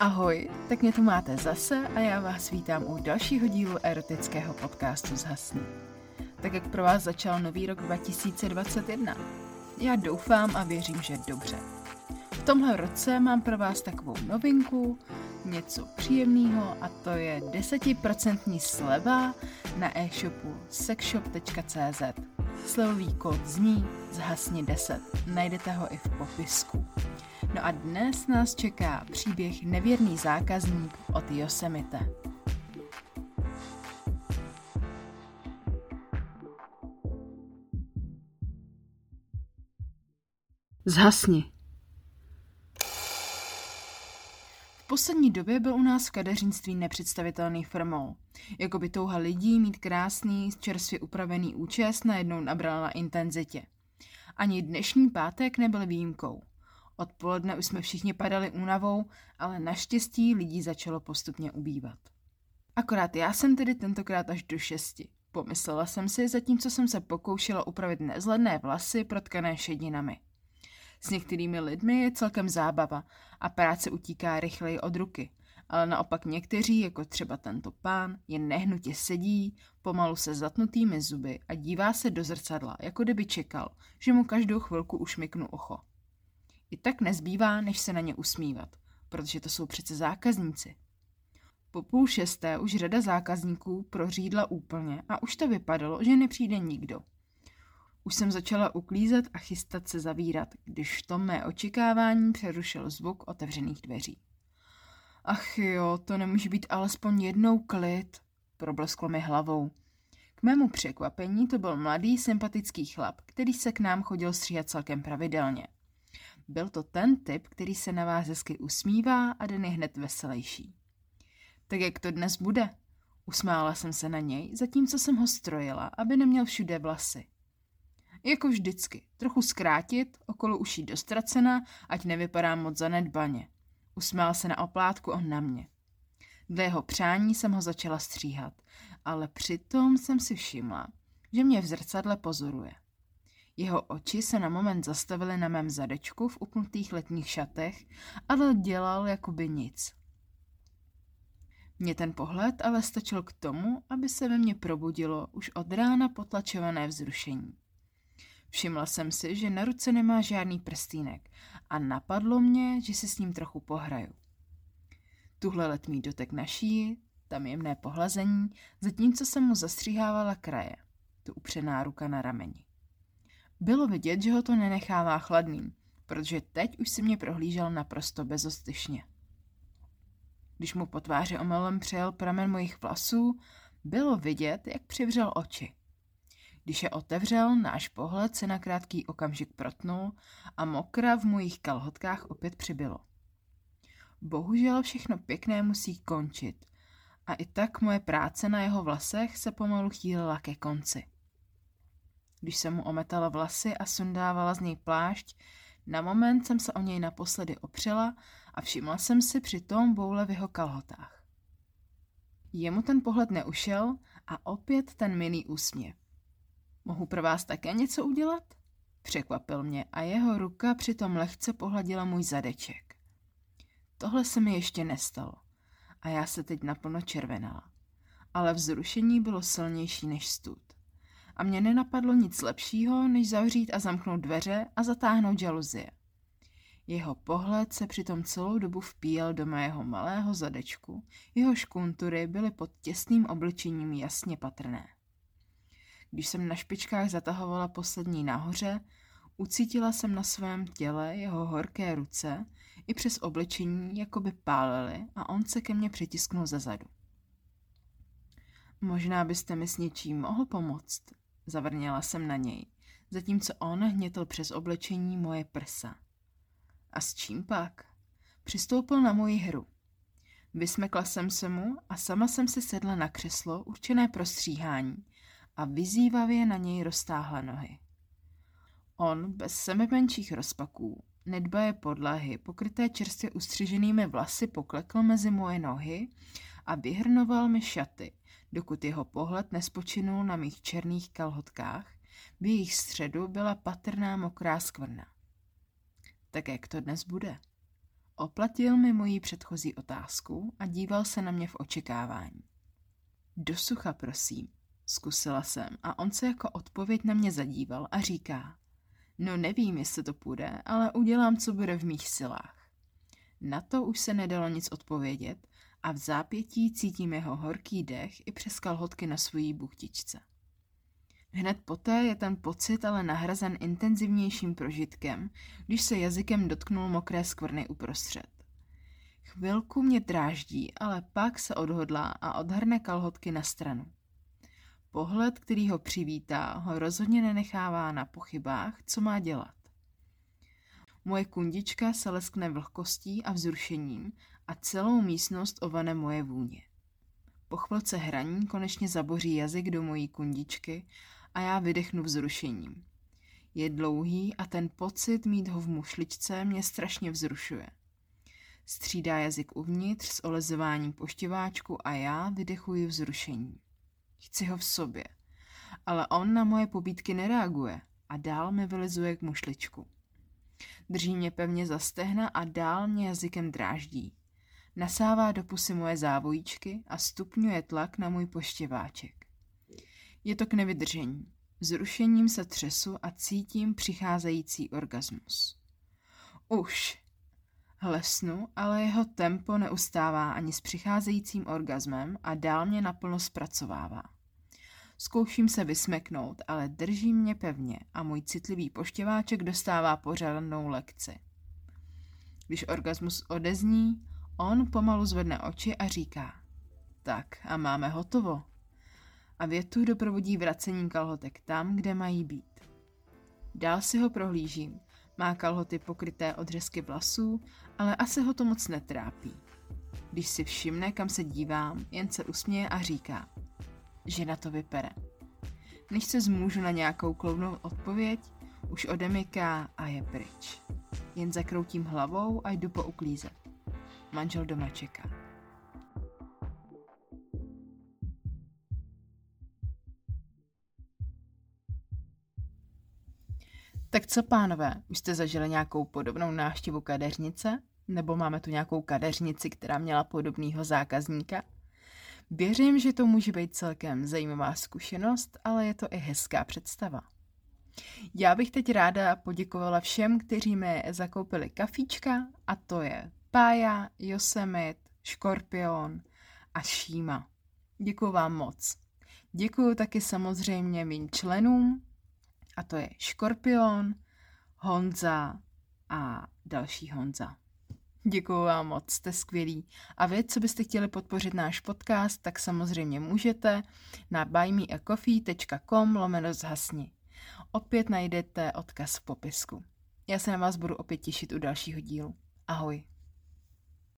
Ahoj, tak mě tu máte zase a já vás vítám u dalšího dílu erotického podcastu Zhasni. Tak jak pro vás začal nový rok 2021. Já doufám a věřím, že dobře. V tomhle roce mám pro vás takovou novinku, něco příjemného a to je 10% sleva na e-shopu sexshop.cz. Slevový kód zní zhasni 10. Najdete ho i v popisku. No a dnes nás čeká příběh Nevěrný zákazník od Yosemite. Zhasni. V poslední době byl u nás v kadeřnictví nepředstavitelný firmou. Jako by touha lidí mít krásný, čerstvě upravený účes najednou nabrala na intenzitě. Ani dnešní pátek nebyl výjimkou. Odpoledne už jsme všichni padali únavou, ale naštěstí lidí začalo postupně ubývat. Akorát já jsem tedy tentokrát až do šesti. Pomyslela jsem si, zatímco jsem se pokoušela upravit nezledné vlasy protkané šedinami. S některými lidmi je celkem zábava a práce utíká rychleji od ruky, ale naopak někteří, jako třeba tento pán, jen nehnutě sedí, pomalu se zatnutými zuby a dívá se do zrcadla, jako kdyby čekal, že mu každou chvilku ušmyknu ocho. I tak nezbývá, než se na ně usmívat, protože to jsou přece zákazníci. Po půl šesté už řada zákazníků prořídla úplně a už to vypadalo, že nepřijde nikdo. Už jsem začala uklízet a chystat se zavírat, když v tom mé očekávání přerušil zvuk otevřených dveří. Ach jo, to nemůže být alespoň jednou klid, problesklo mi hlavou. K mému překvapení to byl mladý, sympatický chlap, který se k nám chodil stříhat celkem pravidelně. Byl to ten typ, který se na vás hezky usmívá a den je hned veselější. Tak jak to dnes bude? Usmála jsem se na něj, zatímco jsem ho strojila, aby neměl všude vlasy. Jako vždycky, trochu zkrátit, okolo uší dostracena, ať nevypadá moc zanedbaně. Usmál se na oplátku on na mě. Dle jeho přání jsem ho začala stříhat, ale přitom jsem si všimla, že mě v zrcadle pozoruje. Jeho oči se na moment zastavily na mém zadečku v upnutých letních šatech, ale dělal jakoby nic. Mně ten pohled ale stačil k tomu, aby se ve mně probudilo už od rána potlačované vzrušení. Všimla jsem si, že na ruce nemá žádný prstýnek a napadlo mě, že si s ním trochu pohraju. Tuhle letmý dotek na šíji, tam jemné pohlazení, zatímco jsem mu zastříhávala kraje, tu upřená ruka na rameni. Bylo vidět, že ho to nenechává chladným, protože teď už si mě prohlížel naprosto bezostyšně. Když mu po tváři omylem přejel pramen mojich vlasů, bylo vidět, jak přivřel oči. Když je otevřel, náš pohled se na krátký okamžik protnul a mokra v mojich kalhotkách opět přibylo. Bohužel všechno pěkné musí končit a i tak moje práce na jeho vlasech se pomalu chýlila ke konci. Když jsem mu ometala vlasy a sundávala z něj plášť, na moment jsem se o něj naposledy opřela a všimla jsem si při tom boule v jeho kalhotách. Jemu ten pohled neušel a opět ten milý úsměv. Mohu pro vás také něco udělat? Překvapil mě a jeho ruka přitom lehce pohladila můj zadeček. Tohle se mi ještě nestalo a já se teď naplno červenala. Ale vzrušení bylo silnější než stud a mě nenapadlo nic lepšího, než zavřít a zamknout dveře a zatáhnout žaluzie. Jeho pohled se přitom celou dobu vpíjel do mého malého zadečku, jeho škuntury byly pod těsným obličením jasně patrné. Když jsem na špičkách zatahovala poslední nahoře, ucítila jsem na svém těle jeho horké ruce i přes obličení, jako by pálily a on se ke mně přitisknul ze zadu. Možná byste mi s něčím mohl pomoct, Zavrněla jsem na něj, zatímco on hnětl přes oblečení moje prsa. A s čím pak? Přistoupil na moji hru. Vysmekla jsem se mu a sama jsem si sedla na křeslo určené pro stříhání a vyzývavě na něj roztáhla nohy. On, bez sebemenších rozpaků, nedbaje podlahy, pokryté čerstvě ustřiženými vlasy, poklekl mezi moje nohy a vyhrnoval mi šaty, dokud jeho pohled nespočinul na mých černých kalhotkách, V jejich středu byla patrná mokrá skvrna. Tak jak to dnes bude? Oplatil mi moji předchozí otázku a díval se na mě v očekávání. Do sucha, prosím, zkusila jsem a on se jako odpověď na mě zadíval a říká, no nevím, jestli to půjde, ale udělám, co bude v mých silách. Na to už se nedalo nic odpovědět a v zápětí cítím jeho horký dech i přes kalhotky na svojí buchtičce. Hned poté je ten pocit ale nahrazen intenzivnějším prožitkem, když se jazykem dotknul mokré skvrny uprostřed. Chvilku mě dráždí, ale pak se odhodlá a odhrne kalhotky na stranu. Pohled, který ho přivítá, ho rozhodně nenechává na pochybách, co má dělat. Moje kundička se leskne vlhkostí a vzrušením a celou místnost ovane moje vůně. Po chvilce hraní konečně zaboří jazyk do mojí kundičky a já vydechnu vzrušením. Je dlouhý a ten pocit mít ho v mušličce mě strašně vzrušuje. Střídá jazyk uvnitř s olezováním poštěváčku a já vydechuji vzrušení. Chci ho v sobě. Ale on na moje pobídky nereaguje a dál mi vylizuje k mušličku. Drží mě pevně za stehna a dál mě jazykem dráždí. Nasává do pusy moje závojíčky a stupňuje tlak na můj poštěváček. Je to k nevydržení. Zrušením se třesu a cítím přicházející orgasmus. Už. Hlesnu, ale jeho tempo neustává ani s přicházejícím orgasmem a dál mě naplno zpracovává. Zkouším se vysmeknout, ale drží mě pevně a můj citlivý poštěváček dostává pořádnou lekci. Když orgasmus odezní, on pomalu zvedne oči a říká Tak a máme hotovo. A větu doprovodí vracení kalhotek tam, kde mají být. Dál si ho prohlížím. Má kalhoty pokryté odřezky vlasů, ale asi ho to moc netrápí. Když si všimne, kam se dívám, jen se usměje a říká – že na to vypere. Než se zmůžu na nějakou klovnou odpověď, už odemyká a je pryč. Jen zakroutím hlavou a jdu pouklízet. Manžel doma čeká. Tak co, pánové, už jste zažili nějakou podobnou návštěvu kadeřnice? Nebo máme tu nějakou kadeřnici, která měla podobného zákazníka? Věřím, že to může být celkem zajímavá zkušenost, ale je to i hezká představa. Já bych teď ráda poděkovala všem, kteří mi zakoupili kafíčka, a to je Pája, Yosemite, Škorpion a Šíma. Děkuji vám moc. Děkuji taky samozřejmě mým členům, a to je Škorpion, Honza a další Honza. Děkuji vám moc, jste skvělí. A vy, co byste chtěli podpořit náš podcast, tak samozřejmě můžete na buymeacoffee.com lomeno zhasni. Opět najdete odkaz v popisku. Já se na vás budu opět těšit u dalšího dílu. Ahoj.